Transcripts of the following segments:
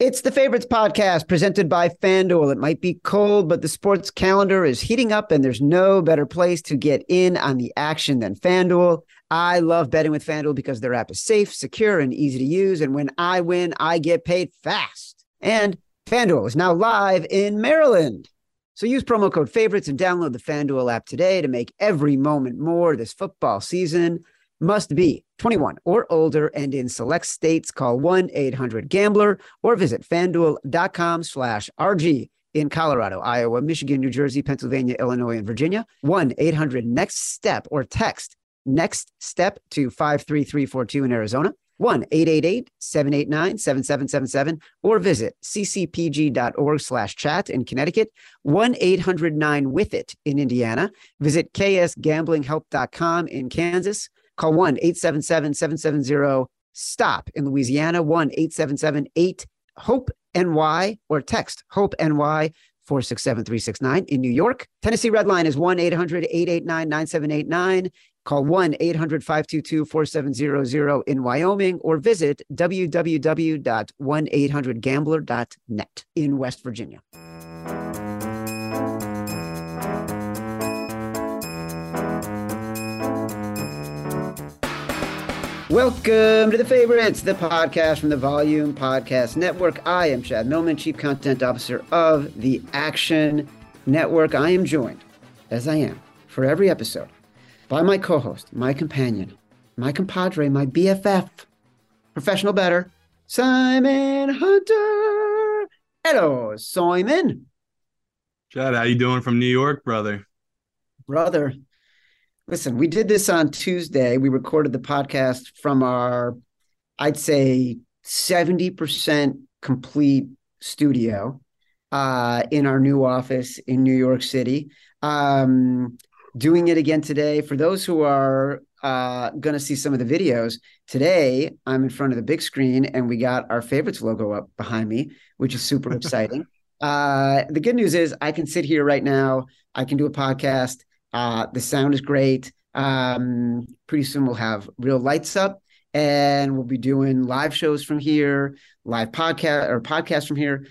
It's the Favorites podcast presented by FanDuel. It might be cold, but the sports calendar is heating up, and there's no better place to get in on the action than FanDuel. I love betting with FanDuel because their app is safe, secure, and easy to use. And when I win, I get paid fast. And FanDuel is now live in Maryland. So use promo code favorites and download the FanDuel app today to make every moment more this football season. Must be 21 or older and in select states call 1-800-GAMBLER or visit fanduel.com slash RG in Colorado, Iowa, Michigan, New Jersey, Pennsylvania, Illinois, and Virginia. 1-800-NEXT-STEP or text NEXT STEP to 53342 in Arizona. 1 888 789 7777 or visit ccpg.org slash chat in Connecticut, 1 800 9 with it in Indiana. Visit ksgamblinghelp.com in Kansas. Call 1 877 770 STOP in Louisiana, 1 877 8 HOPE NY or text HOPE NY 467 369 in New York. Tennessee Red Line is 1 800 889 9789. Call 1 800 522 4700 in Wyoming or visit www.1800gambler.net in West Virginia. Welcome to the favorites, the podcast from the Volume Podcast Network. I am Chad Millman, Chief Content Officer of the Action Network. I am joined, as I am for every episode, by my co host, my companion, my compadre, my BFF, professional bettor, Simon Hunter. Hello, Simon. Chad, how you doing from New York, brother? Brother, listen, we did this on Tuesday. We recorded the podcast from our, I'd say, 70% complete studio uh, in our new office in New York City. Um, doing it again today. For those who are uh, going to see some of the videos, today I'm in front of the big screen and we got our favorites logo up behind me, which is super exciting. Uh, the good news is I can sit here right now. I can do a podcast. Uh, the sound is great. Um, pretty soon we'll have real lights up and we'll be doing live shows from here, live podcast or podcast from here.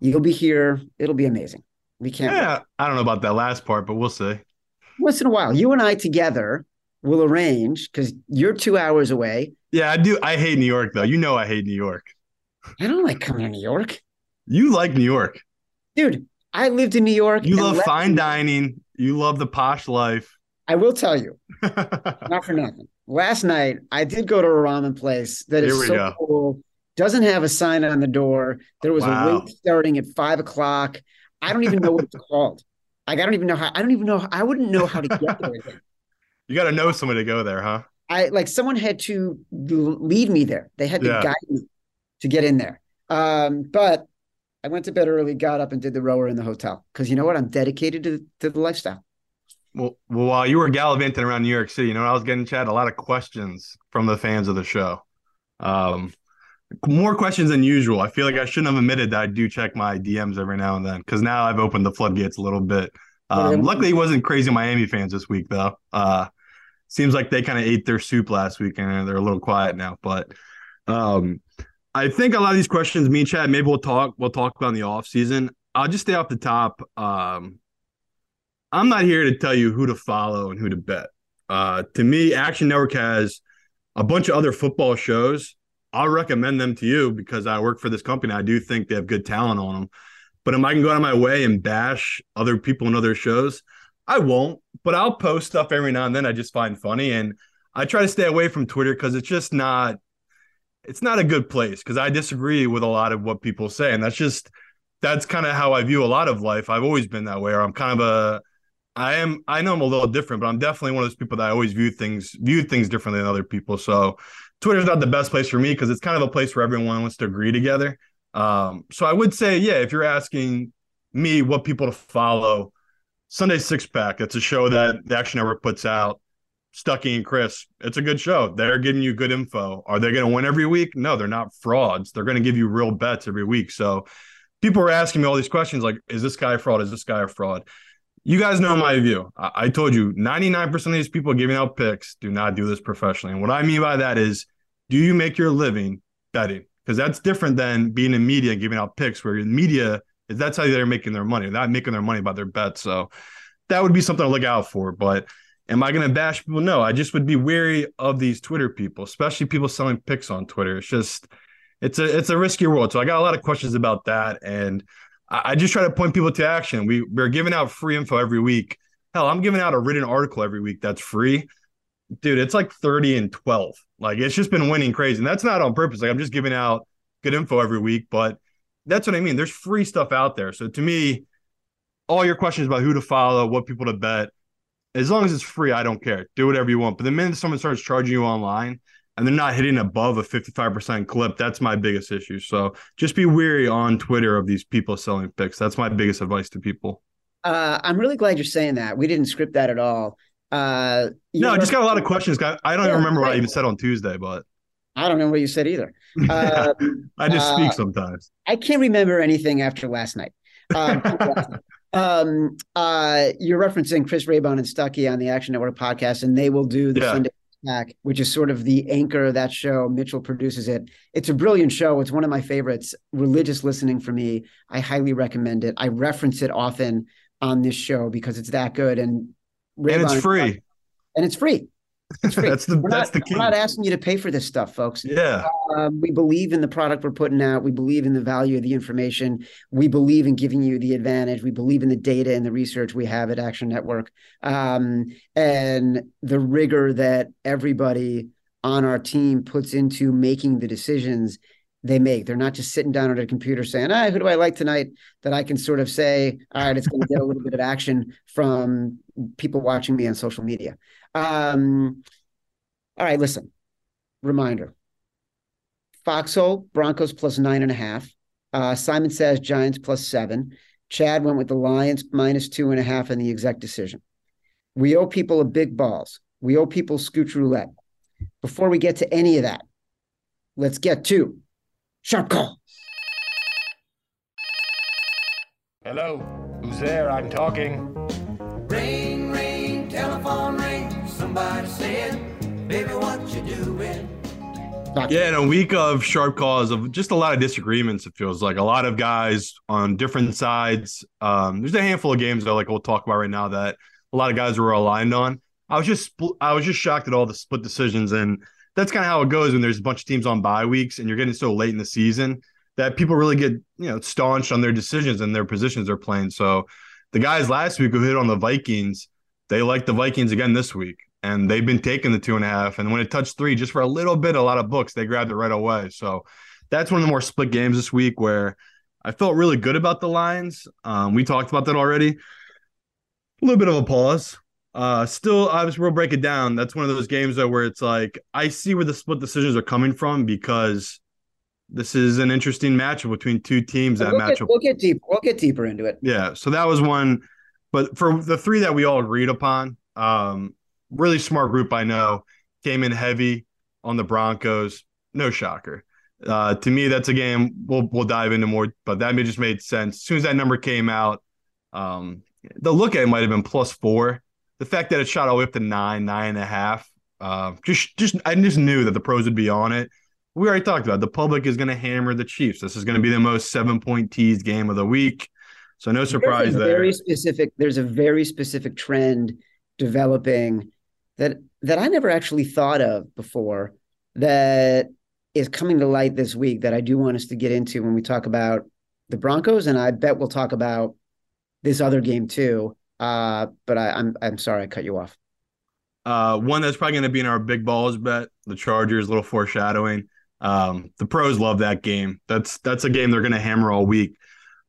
You'll be here. It'll be amazing. We can't. Yeah, wait. I don't know about that last part, but we'll see. Once in a while, you and I together will arrange because you're two hours away. Yeah, I do. I hate New York, though. You know, I hate New York. I don't like coming to New York. You like New York, dude. I lived in New York. You love fine dining. You love the posh life. I will tell you, not for nothing. Last night, I did go to a ramen place that is so go. cool. Doesn't have a sign on the door. There was wow. a wait starting at five o'clock. I don't even know what it's called. Like I don't even know how. I don't even know. I wouldn't know how to get there. you got to know someone to go there, huh? I like someone had to lead me there. They had to yeah. guide me to get in there. Um, but I went to bed early, got up, and did the rower in the hotel because you know what? I'm dedicated to to the lifestyle. Well, well, while you were gallivanting around New York City, you know, I was getting chat a lot of questions from the fans of the show. Um, more questions than usual. I feel like I shouldn't have admitted that I do check my DMs every now and then because now I've opened the floodgates a little bit. Um, luckily, it wasn't crazy Miami fans this week though. Uh, seems like they kind of ate their soup last week and they're a little quiet now. But um, I think a lot of these questions, me and Chad, maybe we'll talk. We'll talk about in the off season. I'll just stay off the top. Um, I'm not here to tell you who to follow and who to bet. Uh, to me, Action Network has a bunch of other football shows. I'll recommend them to you because I work for this company. I do think they have good talent on them. But am I can go out of my way and bash other people in other shows? I won't, but I'll post stuff every now and then I just find funny. And I try to stay away from Twitter because it's just not it's not a good place because I disagree with a lot of what people say. And that's just that's kind of how I view a lot of life. I've always been that way, or I'm kind of a I am I know I'm a little different, but I'm definitely one of those people that I always view things view things differently than other people. So Twitter's not the best place for me because it's kind of a place where everyone wants to agree together. Um, so I would say, yeah, if you're asking me what people to follow, Sunday Six Pack, it's a show that the Action Network puts out. Stuckey and Chris, it's a good show. They're giving you good info. Are they going to win every week? No, they're not frauds. They're going to give you real bets every week. So people are asking me all these questions like, is this guy a fraud? Is this guy a fraud? you guys know my view. I, I told you 99% of these people giving out picks do not do this professionally. And what I mean by that is, do you make your living betting? because that's different than being in media and giving out picks. Where media is that's how they're making their money. They're not making their money by their bets. So that would be something to look out for. But am I going to bash people? No, I just would be wary of these Twitter people, especially people selling picks on Twitter. It's just it's a it's a risky world. So I got a lot of questions about that, and I, I just try to point people to action. We we're giving out free info every week. Hell, I'm giving out a written article every week that's free. Dude, it's like 30 and 12. Like it's just been winning crazy. And that's not on purpose. Like I'm just giving out good info every week, but that's what I mean. There's free stuff out there. So to me, all your questions about who to follow, what people to bet, as long as it's free, I don't care. Do whatever you want. But the minute someone starts charging you online and they're not hitting above a 55% clip, that's my biggest issue. So just be weary on Twitter of these people selling picks. That's my biggest advice to people. Uh, I'm really glad you're saying that. We didn't script that at all. Uh, no, I just got a lot of questions. I don't yeah, even remember right. what I even said on Tuesday, but I don't know what you said either. Uh, I just speak uh, sometimes. I can't remember anything after last night. Um, um, uh, you're referencing Chris Raybon and Stuckey on the Action Network podcast, and they will do the yeah. Sunday Back, which is sort of the anchor of that show. Mitchell produces it. It's a brilliant show. It's one of my favorites. Religious listening for me. I highly recommend it. I reference it often on this show because it's that good. And Raybon and it's free. And it's free. That's the we're that's not, the key. We're not asking you to pay for this stuff, folks. Yeah. Um, we believe in the product we're putting out. We believe in the value of the information. We believe in giving you the advantage. We believe in the data and the research we have at Action Network, um, and the rigor that everybody on our team puts into making the decisions they make. They're not just sitting down at a computer saying, "Ah, who do I like tonight?" That I can sort of say, "All right, it's going to get a little bit of action from people watching me on social media." Um, all right, listen. Reminder: Foxhole Broncos plus nine and a half. Uh, Simon says Giants plus seven. Chad went with the Lions minus two and a half in the exec decision. We owe people a big balls. We owe people scooch roulette. Before we get to any of that, let's get to sharp call. Hello, who's there? I'm talking. Ring, ring, telephone ring. Somebody said, baby, what you doing? Yeah, in a week of sharp calls of just a lot of disagreements, it feels like a lot of guys on different sides. Um, there's a handful of games that like we'll talk about right now that a lot of guys were aligned on. I was just I was just shocked at all the split decisions, and that's kind of how it goes when there's a bunch of teams on bye weeks and you're getting so late in the season that people really get you know staunch on their decisions and their positions they're playing. So the guys last week who hit on the Vikings, they like the Vikings again this week and they've been taking the two and a half. And when it touched three, just for a little bit, a lot of books, they grabbed it right away. So that's one of the more split games this week where I felt really good about the lines. Um, we talked about that already. A little bit of a pause. Uh, still, obviously, we'll break it down. That's one of those games though where it's like I see where the split decisions are coming from because this is an interesting matchup between two teams. That we'll matchup. Get, we'll get deep. We'll get deeper into it. Yeah. So that was one. But for the three that we all agreed upon, um, really smart group I know came in heavy on the Broncos. No shocker. Uh, to me, that's a game we'll we'll dive into more, but that just made sense. As soon as that number came out, um, the look at it might have been plus four. The fact that it shot all the way up to nine, nine and a half, uh, just just I just knew that the pros would be on it. We already talked about it. the public is going to hammer the Chiefs. This is going to be the most seven point teased game of the week. So no surprise there. Very specific. There's a very specific trend developing that that I never actually thought of before that is coming to light this week that I do want us to get into when we talk about the Broncos, and I bet we'll talk about this other game too. Uh, but I, I'm I'm sorry I cut you off. Uh, one that's probably going to be in our big balls bet, the Chargers. A little foreshadowing. Um, the pros love that game. That's that's a game they're going to hammer all week.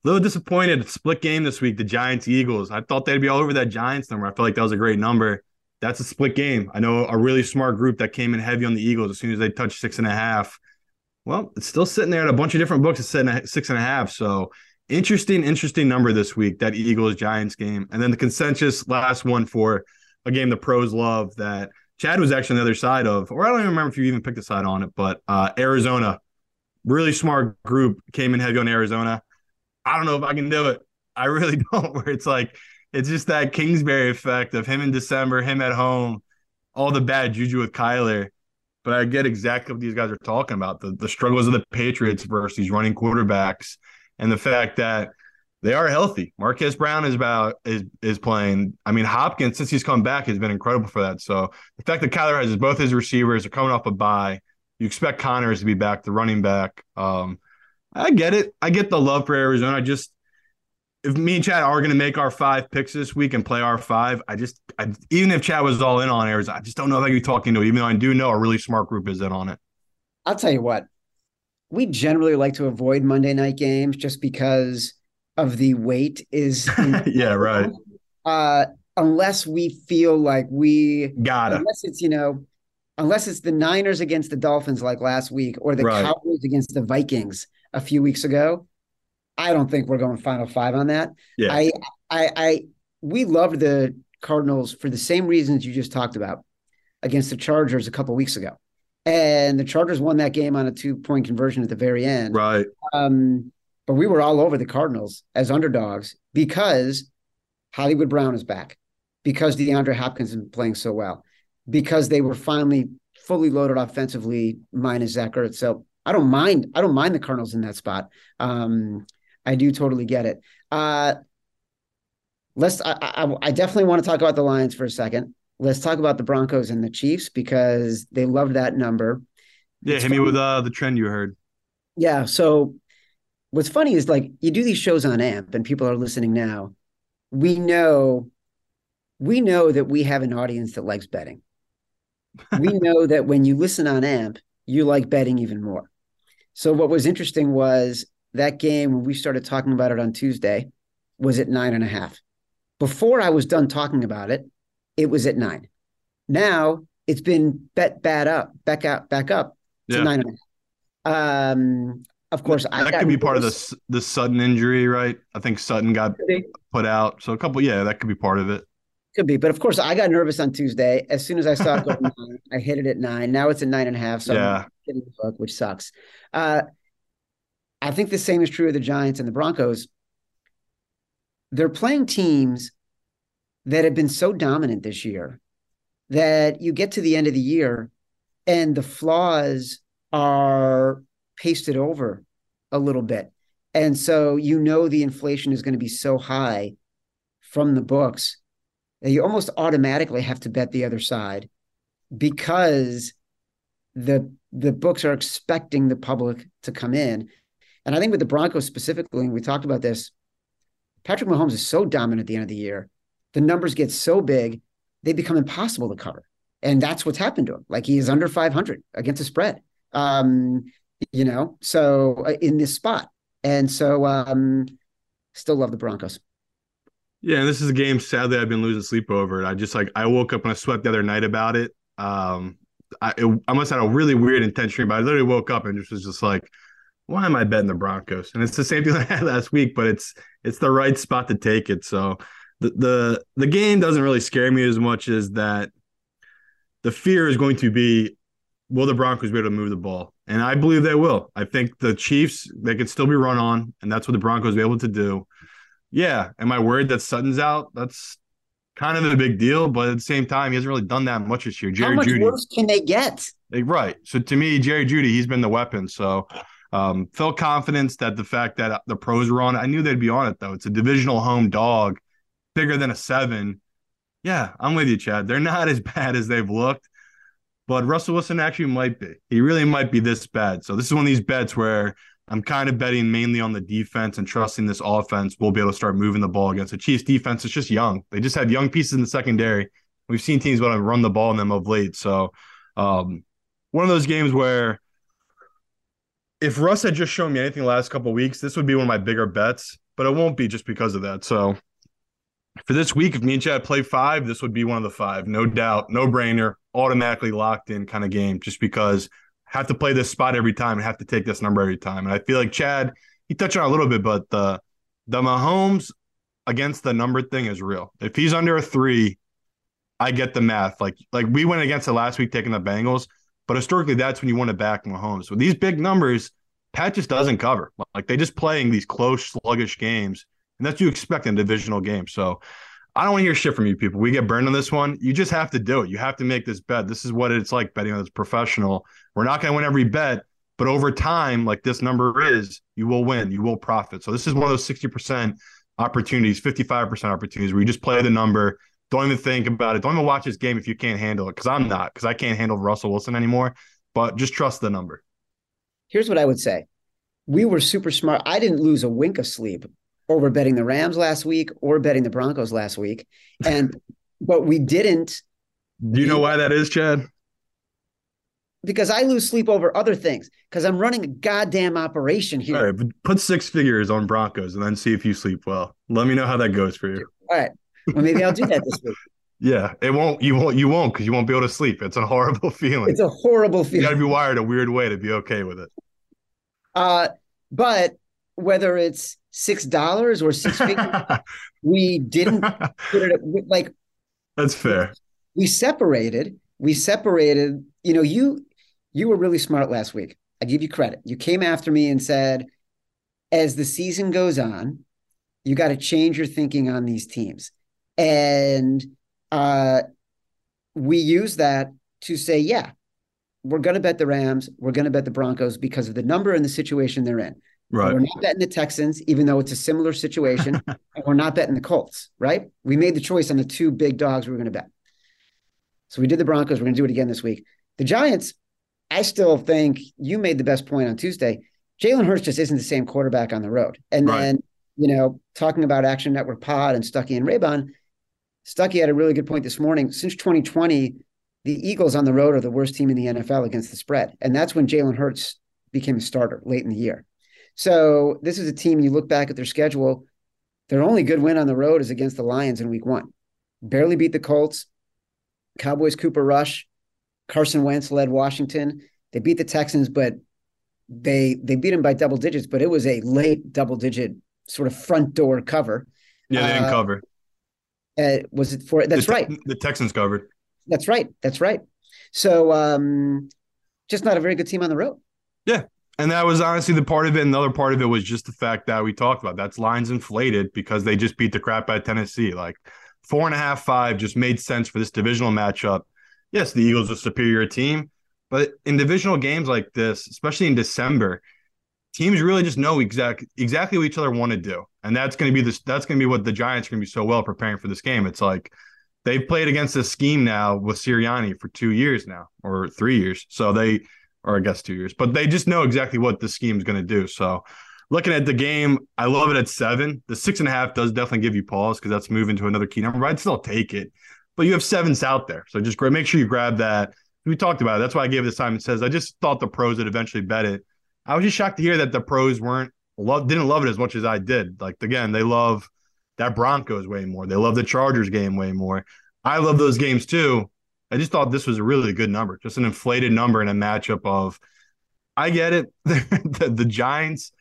A little disappointed. Split game this week. The Giants Eagles. I thought they'd be all over that Giants number. I felt like that was a great number that's a split game. I know a really smart group that came in heavy on the Eagles as soon as they touched six and a half. Well, it's still sitting there at a bunch of different books. It's sitting at six and a half. So interesting, interesting number this week, that Eagles Giants game. And then the consensus last one for a game the pros love that Chad was actually on the other side of, or I don't even remember if you even picked a side on it, but uh, Arizona, really smart group came in heavy on Arizona. I don't know if I can do it. I really don't. Where it's like it's just that Kingsbury effect of him in December, him at home, all the bad juju with Kyler. but I get exactly what these guys are talking about the, the struggles of the Patriots versus these running quarterbacks and the fact that they are healthy. Marquise Brown is about is is playing. I mean, Hopkins since he's come back has been incredible for that. So the fact that Kyler has both his receivers are coming off a bye, you expect Connors to be back, the running back. Um, I get it. I get the love for Arizona. I just if me and Chad are going to make our five picks this week and play our five, I just I, even if Chad was all in on Arizona, I just don't know if I could be talking to. It, even though I do know a really smart group is in on it. I'll tell you what, we generally like to avoid Monday night games just because of the weight is yeah right. Uh unless we feel like we gotta. unless it's you know unless it's the niners against the dolphins like last week or the Right. cowboys against the vikings a few weeks ago i don't think we're going final five on that. Yeah. I i i we loved the cardinals for the same reasons you just talked about against the chargers a couple weeks ago and the chargers won that game on a two point conversion at the very end right um, but we were all over the Cardinals as underdogs because Hollywood Brown is back, because DeAndre Hopkins is playing so well, because they were finally fully loaded offensively, minus Zach Ertz. So I don't mind. I don't mind the Cardinals in that spot. Um, I do totally get it. Uh, let's. I, I, I definitely want to talk about the Lions for a second. Let's talk about the Broncos and the Chiefs because they loved that number. yeah It's hit me with uh the trend you heard Yeah. So what's funny is like you do these shows on AMP and people are listening now. We know we know that we have an audience that likes betting. we know that when you listen on AMP, you like betting even more. So what was interesting was that game when we started talking about it on Tuesday was at nine and a half. Before I was done talking about it, it was at nine. Now it's been bet bad up, back out, back up to Yeah. nine and a half. Um, of course, I that could be part of the the Sutton injury right I think Sutton got put out so a couple yeah that could be part of it Could be, but of course, I got nervous on Tuesday. As soon as I saw it go nine, I hit it at nine. Now it's at nine and a half. So Yeah. I'm getting the hook, which sucks. Uh, I think the same is true of the Giants and the Broncos. They're playing teams that have been so dominant this year that you get to the end of the year and the flaws are pasted over a little bit. And so you know the inflation is going to be so high from the books that you almost automatically have to bet the other side because the the books are expecting the public to come in. And I think with the Broncos specifically, and we talked about this, Patrick Mahomes is so dominant at the end of the year. The numbers get so big, they become impossible to cover. And that's what's happened to him. Like he is under 500 against the spread. Um, you know, so uh, in this spot. And so um still love the Broncos. Yeah, and this is a game. Sadly, I've been losing sleep over it. I just like I woke up and I slept the other night about it. Um, I it, I must have had a really weird intention, but I literally woke up and just was just like, why am I betting the Broncos? And it's the same thing I had last week, but it's it's the right spot to take it. So the the the game doesn't really scare me as much as that. The fear is going to be, will the Broncos be able to move the ball? And I believe they will. I think the Chiefs they could still be run on, and that's what the Broncos be able to do. Yeah. Am I worried that Sutton's out? That's kind of a big deal, but at the same time, he hasn't really done that much this year. How Jerry much Jeudy. worse can they get? Like, right. So to me, Jerry Jeudy, he's been the weapon. So um, felt confidence that the fact that the pros were on it. I knew they'd be on it though. It's a divisional home dog, bigger than a seven. Yeah, I'm with you, Chad. They're not as bad as they've looked, but Russell Wilson actually might be. He really might be this bad. So this is one of these bets where I'm kind of betting mainly on the defense and trusting this offense will be able to start moving the ball against the Chiefs defense. It's just young. They just have young pieces in the secondary. We've seen teams want to run the ball in them of late. So um, one of those games where if Russ had just shown me anything the last couple weeks, this would be one of my bigger bets, but it won't be just because of that. So for this week, if me and Chad play five, this would be one of the five, no doubt, no brainer, automatically locked in kind of game, just because I have to play this spot every time and have to take this number every time. And I feel like Chad, he touched on a little bit, but the the Mahomes against the number thing is real. If he's under a three, I get the math. Like like we went against it last week taking the Bengals, but historically that's when you want to back Mahomes. With these big numbers, Pat just doesn't cover. Like they just playing these close, sluggish games, and that's you expect in a divisional game. So I don't want to hear shit from you people. We get burned on this one. You just have to do it. You have to make this bet. This is what it's like betting on this professional. We're not going to win every bet, but over time, like this number is, you will win. You will profit. So this is one of those 60% opportunities, 55% opportunities where you just play the number. Don't even think about it. Don't even watch this game if you can't handle it. Cause I'm not, because I can't handle Russell Wilson anymore. But just trust the number. Here's what I would say. We were super smart. I didn't lose a wink of sleep over betting the Rams last week or betting the Broncos last week. And but we didn't Do you know why that is, Chad? because I lose sleep over other things because I'm running a goddamn operation here. All right, but put six figures on Broncos and then see if you sleep well. Let me know how that goes for you. All right. Well, maybe I'll do that this week. Yeah, it won't. You won't. You won't because you won't be able to sleep. It's a horrible feeling. It's a horrible feeling. you got to be wired a weird way to be okay with it. Uh, but whether it's six dollars or six figures, we didn't put it like That's fair. we separated. We separated. You know, you you were really smart last week. I give you credit. You came after me and said, as the season goes on, you got to change your thinking on these teams. And uh, we use that to say, yeah, we're going to bet the Rams. We're going to bet the Broncos because of the number and the situation they're in. Right. We're not betting the Texans, even though it's a similar situation. and we're not betting the Colts, right? We made the choice on the two big dogs we were going to bet. So we did the Broncos. We're going to do it again this week. The Giants, I still think you made the best point on Tuesday. Jalen Hurts just isn't the same quarterback on the road. And Right. then, you know, talking about Action Network Pod and Stuckey and Raybon, Stuckey had a really good point this morning. Since 2020, the Eagles on the road are the worst team in the NFL against the spread. And that's when Jalen Hurts became a starter late in the year. So this is a team you look back at their schedule, their only good win on the road is against the Lions in week one. Barely beat the Colts. Cowboys Cooper Rush, Carson Wentz led Washington. They beat the Texans, but they they beat them by double digits, but it was a late double digit sort of front door cover. Yeah, they didn't Uh, cover. Uh, was it for that's the, right. The Texans covered. That's right. That's right. So um just not a very good team on the road. And that was honestly the part of it. Another part of it was just the fact that we talked about that's lines inflated because they just beat the crap out of Tennessee. Like four and a half, five just made sense for this divisional matchup. Yes, the Eagles are superior team, but in divisional games like this, especially in December, teams really just know exact exactly what each other want to do. And that's gonna be this that's gonna be what the Giants are gonna be so well preparing for this game. It's like they've played against this scheme now with Sirianni for two years now, or three years. So they or I guess two years, but they just know exactly what the scheme's going to do. So, looking at the game, I love it at seven. The six and a half does definitely give you pause because that's moving to another key number. I'd still take it, but you have sevens out there, so just make sure you grab that. We talked about it. That's why I gave it to Simon Says. I just thought the pros would eventually bet it. I was just shocked to hear that the pros weren't love didn't love it as much as I did. Like again, they love that Broncos way more. They love the Chargers game way more. I love those games too. I just thought this was a really good number, just an inflated number in a matchup of. I get it. the, the Giants,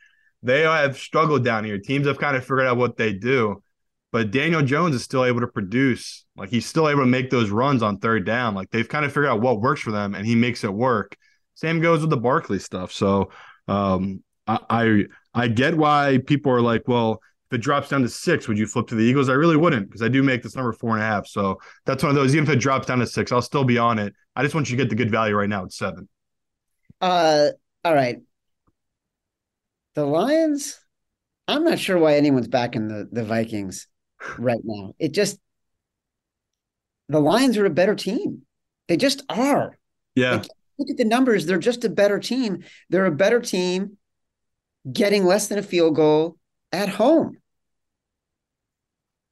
they have struggled down here. Teams have kind of figured out what they do, but Daniel Jones is still able to produce. Like he's still able to make those runs on third down. Like they've kind of figured out what works for them, and he makes it work. Same goes with the Barkley stuff. So um, I, I I get why people are like, well, if it drops down to six, would you flip to the Eagles? I really wouldn't because I do make this number four and a half. So that's one of those. Even if it drops down to six, I'll still be on it. I just want you to get the good value right now at seven. Uh all right. The Lions, I'm not sure why anyone's backing the, the Vikings right now. It just the Lions are a better team. They just are. Yeah. Like, look at the numbers. They're just a better team. They're a better team getting less than a field goal at home.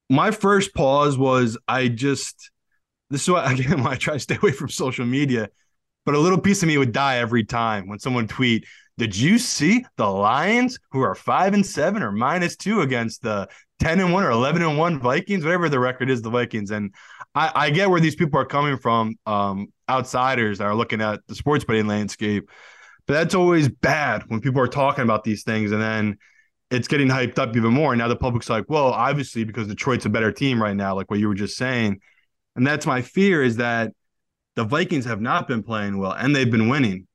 my first pause was I just this is why again why I try to stay away from social media, but a little piece of me would die every time when someone tweet, "Did you see the Lions who are five and seven or minus two against the ten and one or eleven and one Vikings, whatever the record is, the Vikings?" And I, I get where these people are coming from, um, outsiders that are looking at the sports betting landscape, but that's always bad when people are talking about these things and then it's getting hyped up even more. And now the public's like, well, obviously because Detroit's a better team right now, like what you were just saying. And that's my fear is that the Vikings have not been playing well and they've been winning.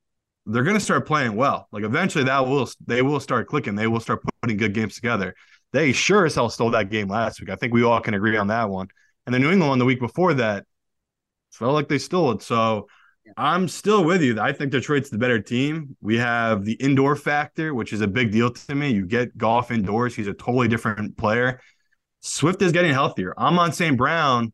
They're going to start playing well. Like eventually that will they will start clicking. They will start putting good games together. they sure as hell stole that game last week. I think we all can agree on that one. And the New England one the week before that felt like they stole it. So I'm still with you. I think Detroit's the better team. We have the indoor factor, which is a big deal to me. You get Goff indoors, he's a totally different player. Swift is getting healthier. I'm on St. Brown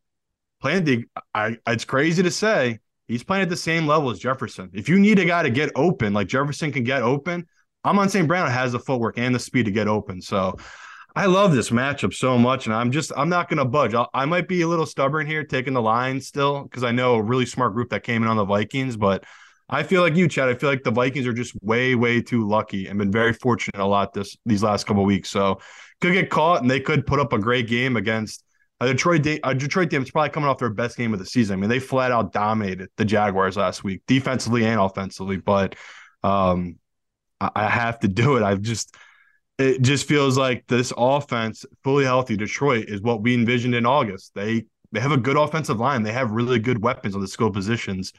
playing the I it's crazy to say he's playing at the same level as Jefferson. If you need a guy to get open, like Jefferson can get open, I'm on St. Brown has the footwork and the speed to get open. So I love this matchup so much, and I'm just I'm not going to budge. I'll, i might be a little stubborn here, taking the line still because I know a really smart group that came in on the Vikings, but I feel like you, Chad. I feel like the Vikings are just way way too lucky and been very fortunate a lot this these last couple weeks. So could get caught, and they could put up a great game against a Detroit. A Detroit team is probably coming off their best game of the season. I mean, they flat out dominated the Jaguars last week, defensively and offensively. But um, I, I have to do it. I've just it just feels like this offense, fully healthy Detroit, is what we envisioned in August. They they have a good offensive line. They have really good weapons on the skill positions.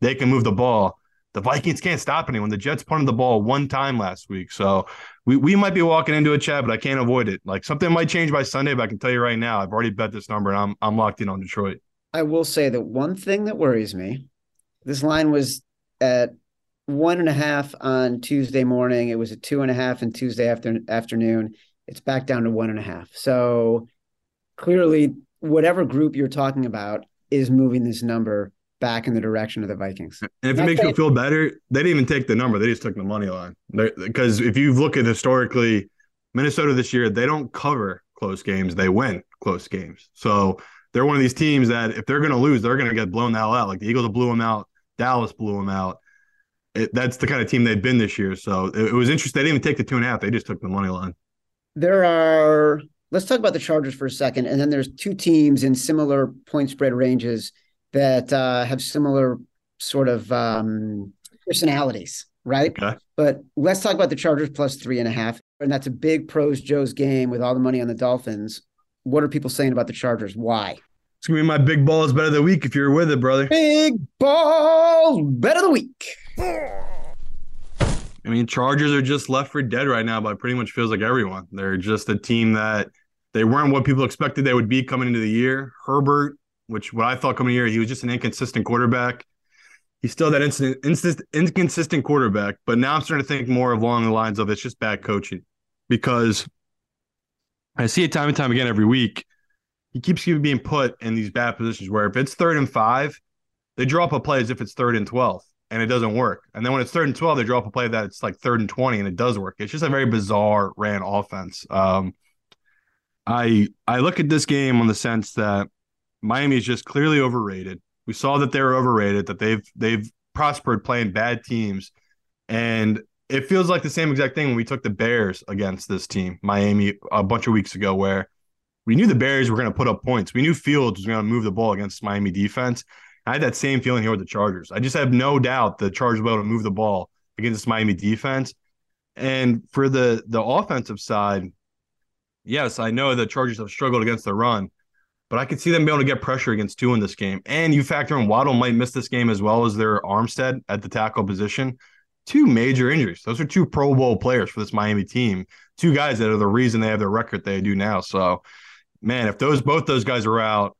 They can move the ball. The Vikings can't stop anyone. The Jets punted the ball one time last week. So we, we might be walking into a chat, but I can't avoid it. Like something might change by Sunday, but I can tell you right now, I've already bet this number and I'm I'm locked in on Detroit. I will say that one thing that worries me, this line was at one and a half on Tuesday morning. It was a two and a half on Tuesday after, afternoon. It's back down to one and a half. So clearly, whatever group you're talking about is moving this number back in the direction of the Vikings. And if it makes you feel better, they didn't even take the number; they just took the money line. Because if you look at historically, Minnesota this year, they don't cover close games; they win close games. So they're one of these teams that if they're going to lose, they're going to get blown the hell out. Like the Eagles blew them out, Dallas blew them out it, that's the kind of team they've been this year. So it, it was interesting. They didn't even take the two and a half; they just took the money line. There are. Let's talk about the Chargers for a second, and then there's two teams in similar point spread ranges that uh, have similar sort of um, personalities, right? Okay. But let's talk about the Chargers plus three and a half, and that's a big pros Joe's game with all the money on the Dolphins. What are people saying about the Chargers? Why? It's gonna be my big balls bet of the week if you're with it, brother. Big balls bet of the week. I mean, Chargers are just left for dead right now by pretty much feels like everyone. They're just a team that they weren't what people expected they would be coming into the year. Herbert, which what I thought coming here, he was just an inconsistent quarterback. He's still that instant, instant, inconsistent quarterback, but now I'm starting to think more along the lines of it's just bad coaching because I see it time and time again every week. He keeps being put in these bad positions where if it's third and five, they draw up a play as if it's third and 12 and it doesn't work. And then when it's third and 12, they draw up a play that it's like third and 20 and it does work. It's just a very bizarre ran offense. Um, I I look at this game on the sense that Miami is just clearly overrated. We saw that they were overrated, that they've they've prospered playing bad teams. And it feels like the same exact thing when we took the Bears against this team, Miami, a bunch of weeks ago, where we knew the Bears were going to put up points. We knew Fields was going to move the ball against Miami defense. I had that same feeling here with the Chargers. I just have no doubt the Chargers will be able to move the ball against this Miami defense. And for the the offensive side, yes, I know the Chargers have struggled against the run, but I could see them being able to get pressure against Tua in this game. And you factor in Waddle might miss this game as well as their Armstead at the tackle position. Two major injuries. Those are two Pro Bowl players for this Miami team. Two guys that are the reason they have the record they do now. So, man, if those both those guys are out,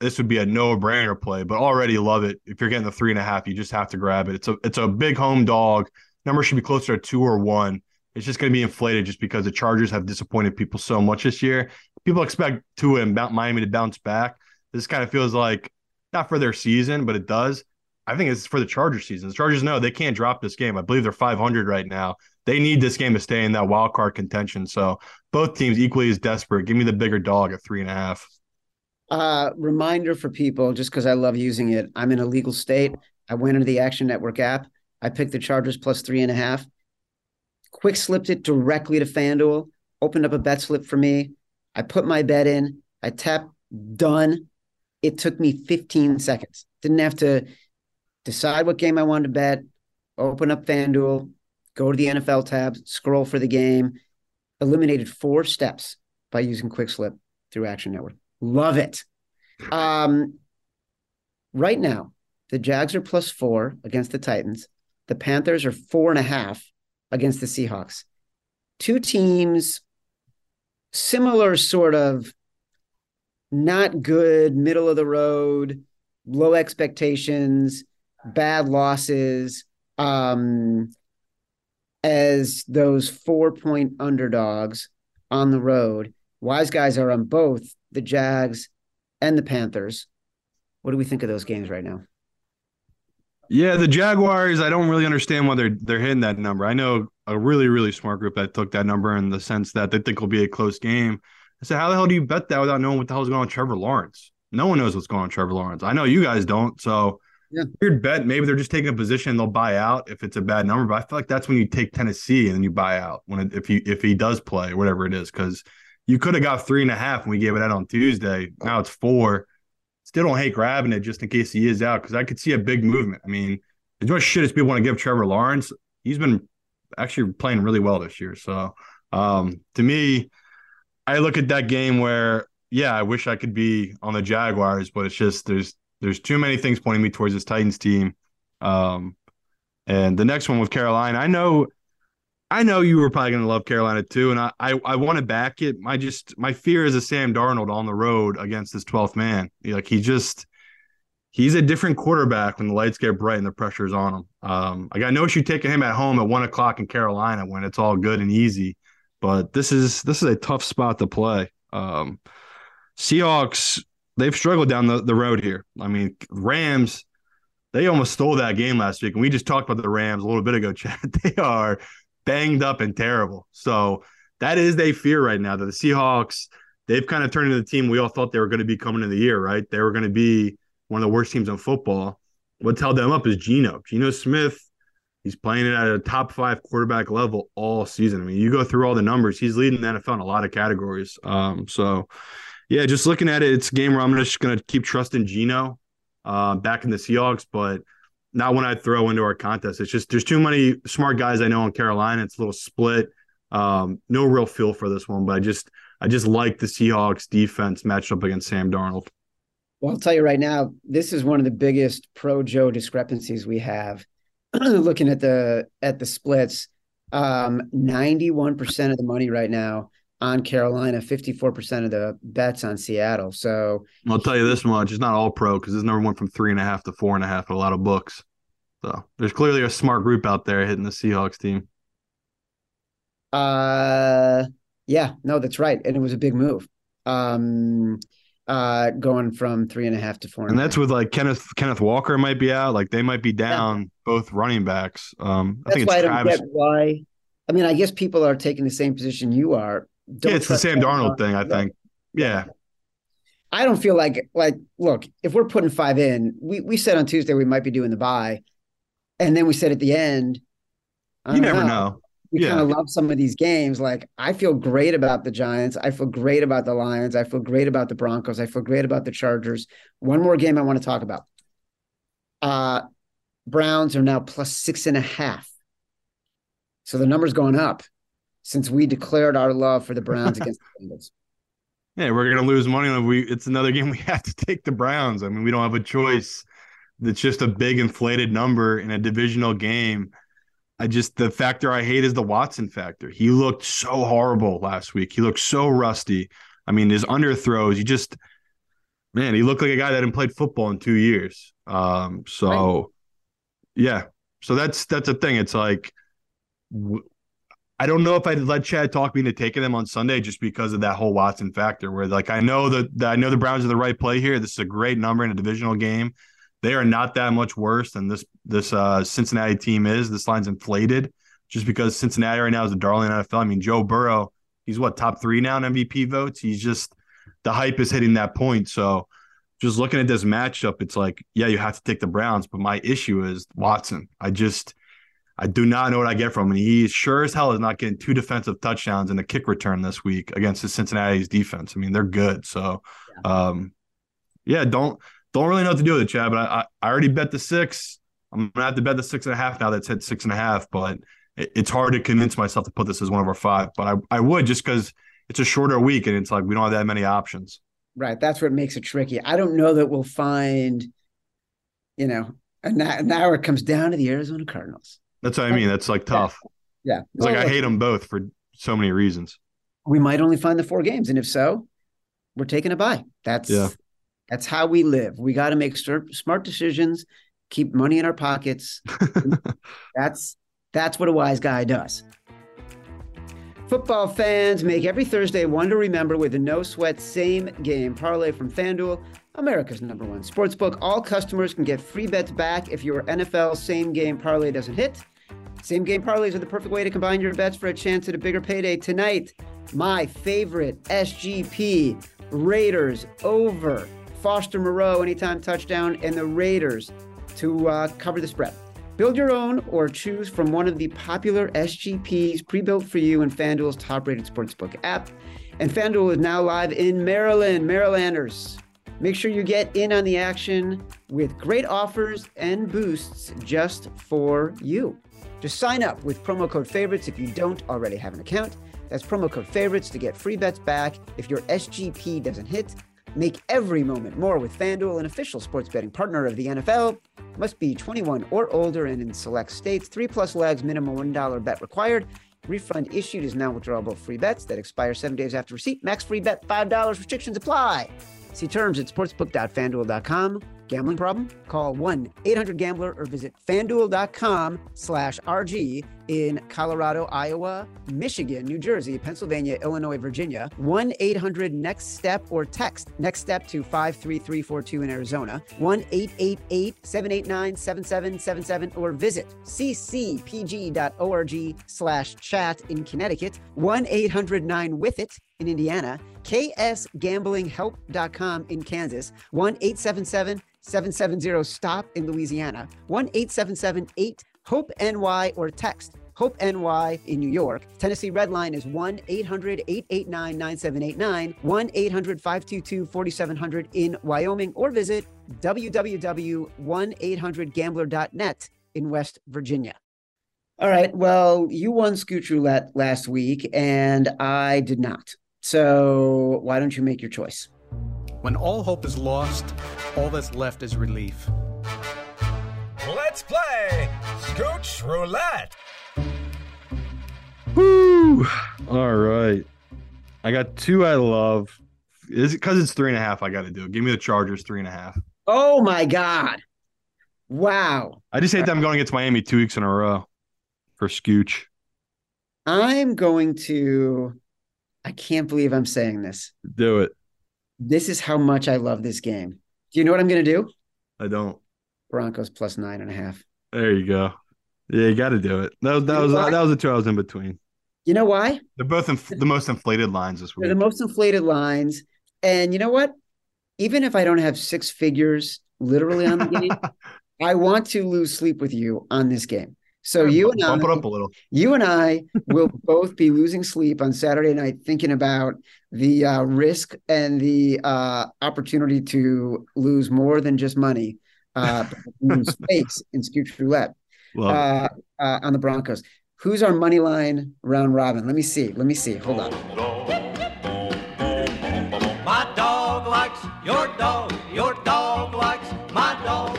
this would be a no-brainer play, but already love it. If you're getting the three and a half, you just have to grab it. It's a it's a big home dog. Number should be closer to two or one. It's just going to be inflated just because the Chargers have disappointed people so much this year. People expect Tua and Miami to bounce back. This kind of feels like not for their season, but it does. I think it's for the Chargers season. The Chargers know they can't drop this game. I believe they're 500 right now. They need this game to stay in that wild card contention. So both teams equally as desperate. Give me the bigger dog at three and a half uh, reminder for people, just because I love using it. I'm in a legal state. I went into the Action Network app. I picked the Chargers plus three and a half. Quick slipped it directly to FanDuel. Opened up a bet slip for me. I put my bet in. I tapped done. It took me 15 seconds. Didn't have to decide what game I wanted to bet. Open up FanDuel. Go to the NFL tab. Scroll for the game. Eliminated four steps by using Quick Slip through Action Network. Love it. Um, right now, the Jags are plus four against the Titans. The Panthers are four and a half against the Seahawks. Two teams similar sort of not good, middle of the road, low expectations, bad losses, um, as those four point underdogs on the road. Wise guys are on both the Jags and the Panthers. What do we think of those games right now? Yeah, the Jaguars. I don't really understand why they're they're hitting that number. I know a really really smart group that took that number in the sense that they think it'll be a close game. I said, how the hell do you bet that without knowing what the hell's going on with Trevor Lawrence? No one knows what's going on with Trevor Lawrence. I know you guys don't. So Yeah. weird bet. Maybe they're just taking a position. They'll buy out if it's a bad number. But I feel like that's when you take Tennessee and then you buy out when it, if you if he does play whatever it is because you could have got three and a half when we gave it out on Tuesday. Now it's four. Still don't hate grabbing it just in case he is out because I could see a big movement. I mean, as much shit as people want to give Trevor Lawrence, he's been actually playing really well this year. So um, to me, I look at that game where yeah, I wish I could be on the Jaguars, but it's just there's there's too many things pointing me towards this Titans team. Um, and the next one with Carolina, I know I know you were probably going to love Carolina too, and I, I I want to back it. My just my fear is a Sam Darnold on the road against this twelfth man. Like he just he's a different quarterback when the lights get bright and the pressure's on him. Um, I got no issue taking him at home at one o'clock in Carolina when it's all good and easy, but this is this is a tough spot to play. Um, Seahawks they've struggled down the, the road here. I mean, Rams they almost stole that game last week, and we just talked about the Rams a little bit ago. Chad, they are banged up and terrible. So that is a fear right now that the Seahawks they've kind of turned into the team we all thought they were going to be coming in the year, right? They were going to be one of the worst teams in football. What's held them up is Geno. Geno Smith, he's playing it at a top five quarterback level all season. I mean, you go through all the numbers, he's leading the NFL in a lot of categories. Um, so yeah, just looking at it, it's a game where I'm just going to keep trusting Geno uh, back in the Seahawks, but not when I throw into our contest. It's just there's too many smart guys I know in Carolina. It's a little split. Um, no real feel for this one, but I just I just like the Seahawks defense matched up against Sam Darnold. Well, I'll tell you right now, this is one of the biggest pro Joe discrepancies we have. Looking at the at the splits, um, 91% of the money right now on Carolina, 54% of the bets on Seattle. So I'll tell you this much: it's not all pro because this number went from three and a half to four and a half a lot of books. So there's clearly a smart group out there hitting the Seahawks team. uh yeah, no, that's right. And it was a big move. Um uh going from three and a half to four And a that's with like Kenneth Kenneth Walker might be out. Like they might be down both running backs. Um, I That's think why I don't Travis. get why. I mean, I guess people are taking the same position you are. Yeah, it's the Sam Darnold thing. I think. Yeah, I don't feel like like look, if we're putting five in, we we said on Tuesday we might be doing the buy, and then we said at the end, you never know. We Yeah. kind of love some of these games. Like I feel great about the Giants. I feel great about the Lions. I feel great about the Broncos. I feel great about the Chargers. One more game I want to talk about. Uh Browns are now plus six and a half. So the number's going up since we declared our love for the Browns against the Bengals. Yeah, we're gonna lose money. and We it's another game we have to take the Browns. I mean, we don't have a choice. It's just a big inflated number in a divisional game. I just the factor I hate is the Watson factor. He looked so horrible last week. He looked so rusty. I mean, his underthrows. He just man, he looked like a guy that hadn't played football in two years. Um, so yeah, so that's that's a thing. It's like I don't know if I'd let Chad talk me into taking them on Sunday just because of that whole Watson factor. Where like I know that, I know the Browns are the right play here. This is a great number in a divisional game. They are not that much worse than this this uh, Cincinnati team is. This line's inflated just because Cincinnati right now is the darling NFL. I mean, Joe Burrow, he's what top three now in MVP votes. He's just the hype is hitting that point. So just looking at this matchup, it's like, yeah, you have to take the Browns. But my issue is Watson. I just I do not know what I get from him. He sure as hell is not getting two defensive touchdowns and a kick return this week against the Cincinnati's defense. I mean, they're good. So um yeah, don't don't really know what to do with it, Chad. But I, I, already bet the six. I'm gonna have to bet the six and a half now that's hit six and a half, but it, it's hard to convince myself to put this as one of our five. But I, I would just because it's a shorter week and it's like we don't have that many options. Right. That's what makes it tricky. I don't know that we'll find, you know, and now, now it comes down to the Arizona Cardinals. That's what I mean. That's like tough. Yeah. It's like Well, I hate them both for so many reasons. we might only find the four games, and if so, we're taking a buy. That's Yeah. that's how we live. We got to make smart decisions, keep money in our pockets. that's that's what a wise guy does. Football fans make every Thursday one to remember with a no sweat same game parlay from FanDuel, America's number one sportsbook. All customers can get free bets back if your NFL same game parlay doesn't hit. Same game parlays are the perfect way to combine your bets for a chance at a bigger payday tonight. My favorite SGP Raiders over Foster Moreau anytime touchdown and the Raiders to uh, cover the spread. Build your own or choose from one of the popular SGPs pre-built for you in FanDuel's top-rated sportsbook app. And FanDuel is now live in Maryland, Marylanders. Make sure you get in on the action with great offers and boosts just for you. Just sign up with promo code favorites if you don't already have an account. That's promo code favorites to get free bets back if your SGP doesn't hit. Make every moment more with FanDuel, an official sports betting partner of the NFL. Must be 21 or older and in select states. Three plus legs, minimum $1 bet required. Refund issued is non withdrawable free bets that expire seven days after receipt. Max free bet $5. Restrictions apply. See terms at sportsbook.fanduel.com. Gambling problem? Call 1-800-GAMBLER or visit fanduel.com slash RG in Colorado, Iowa, Michigan, New Jersey, Pennsylvania, Illinois, Virginia. 1-800-NEXT-STEP or text NEXT STEP to 53342 in Arizona. 1-888-789-7777 or visit ccpg.org slash chat in Connecticut. 1-800-9-WITH-IT in Indiana. ksgamblinghelp.com in Kansas. 1-877-770-STOP in Louisiana. 1-877-8-HOPE-NY or text Hope NY in New York. Tennessee Red Line is 1 800 889 9789, 1 800 522 4700 in Wyoming, or visit www.1800gambler.net in West Virginia. All right. Well, you won Scooch Roulette last week, and I did not. So why don't you make your choice? When all hope is lost, all that's left is relief. Let's play Scooch Roulette. Woo! All right. I got two I love. Is it because it's three and a half? I got to do it. Give me the Chargers three and a half. Oh my God. Wow. I just hate them going against Miami two weeks in a row for Scooch. I'm going to, I can't believe I'm saying this. Do it. This is how much I love this game. Do you know what I'm going to do? I don't. Broncos plus nine and a half. There you go. Yeah, you got to do it. That was that You was that was the two I was in between. You know why? They're both inf- the most inflated lines this They're week. the most inflated lines. And you know what? Even if I don't have six figures literally on the game, I want to lose sleep with you on this game. So you and bump it I, up a little. you and I will both be losing sleep on Saturday night thinking about the uh, risk and the uh, opportunity to lose more than just money, uh, but lose space in Scooch Roulette uh, uh, on the Broncos. Who's our money line round robin? Let me see. Let me see. Hold on. My dog likes your dog, your dog likes my dog.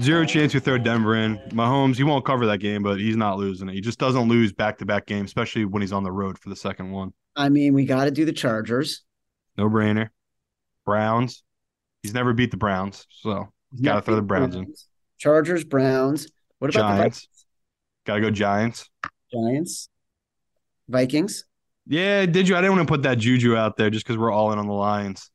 Zero chance you throw Denver in. Mahomes, he won't cover that game, but he's not losing it. He just doesn't lose back to back games, especially when he's on the road for the second one. I mean, we got to do the Chargers. No brainer. Browns. He's never beat the Browns, so Gotta throw the Browns in. Chargers, Browns. What about the Giants. Gotta go Giants. Giants? Vikings. Yeah, did you? I didn't want to put that juju out there just because we're all in on the Lions.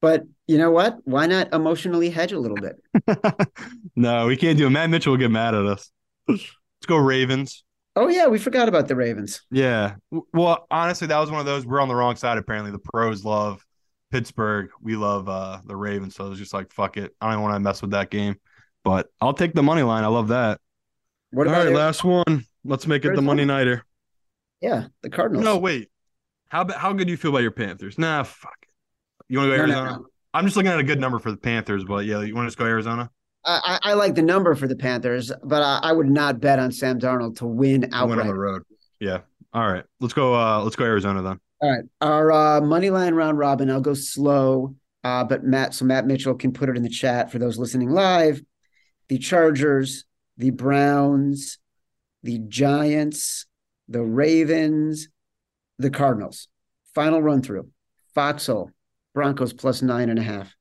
But you know what? Why not emotionally hedge a little bit? no, we can't do it. Matt Mitchell will get mad at us. Let's go Ravens. Oh yeah, we forgot about the Ravens. Yeah. Well, honestly, that was one of those. We're on the wrong side, apparently. The pros love Pittsburgh. We love uh, the Ravens. So it was just like, fuck it. I don't want to mess with that game. But I'll take the money line. I love that. What All about right, last one. Let's make it the Arizona? money nighter. yeah, the Cardinals? No, wait. How how good do you feel about your Panthers? Nah, fuck. it. You want to go No, no, Arizona? no. I'm just looking at a good number for the Panthers, but yeah, you want to just go Arizona? I, I I like the number for the Panthers, but I, I would not bet on Sam Darnold to win I outright. on the road. Yeah. All right. Let's go. Uh, let's go Arizona then. All right. Our uh, money line round robin, I'll go slow, uh, but Matt, so Matt Mitchell can put it in the chat for those listening live. The Chargers, the Browns, the Giants, the Ravens, the Cardinals. Final run through. Foxhole, Broncos plus nine and a half.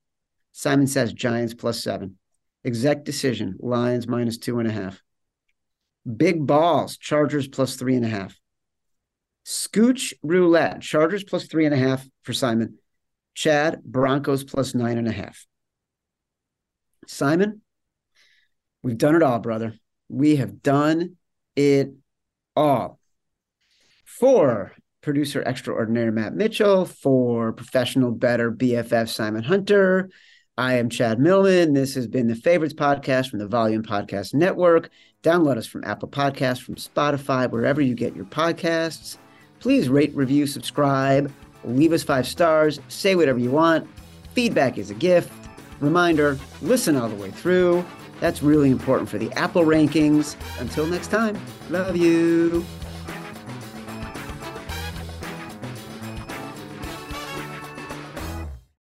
Simon says Giants plus seven. Exec decision, Lions minus two and a half. Big balls, Chargers plus three and a half. Scooch roulette, Chargers plus three and a half for Simon. Chad, Broncos plus nine and a half. Simon, we've done it all, brother. We have done it all. For producer extraordinaire Matt Mitchell, for professional bettor BFF Simon Hunter, I am Chad Millman. This has been the Favorites Podcast from the Volume Podcast Network. Download us from Apple Podcasts, from Spotify, wherever you get your podcasts. Please rate, review, subscribe, leave us five stars, say whatever you want. Feedback is a gift. Reminder listen all the way through. That's really important for the Apple rankings. Until next time, love you.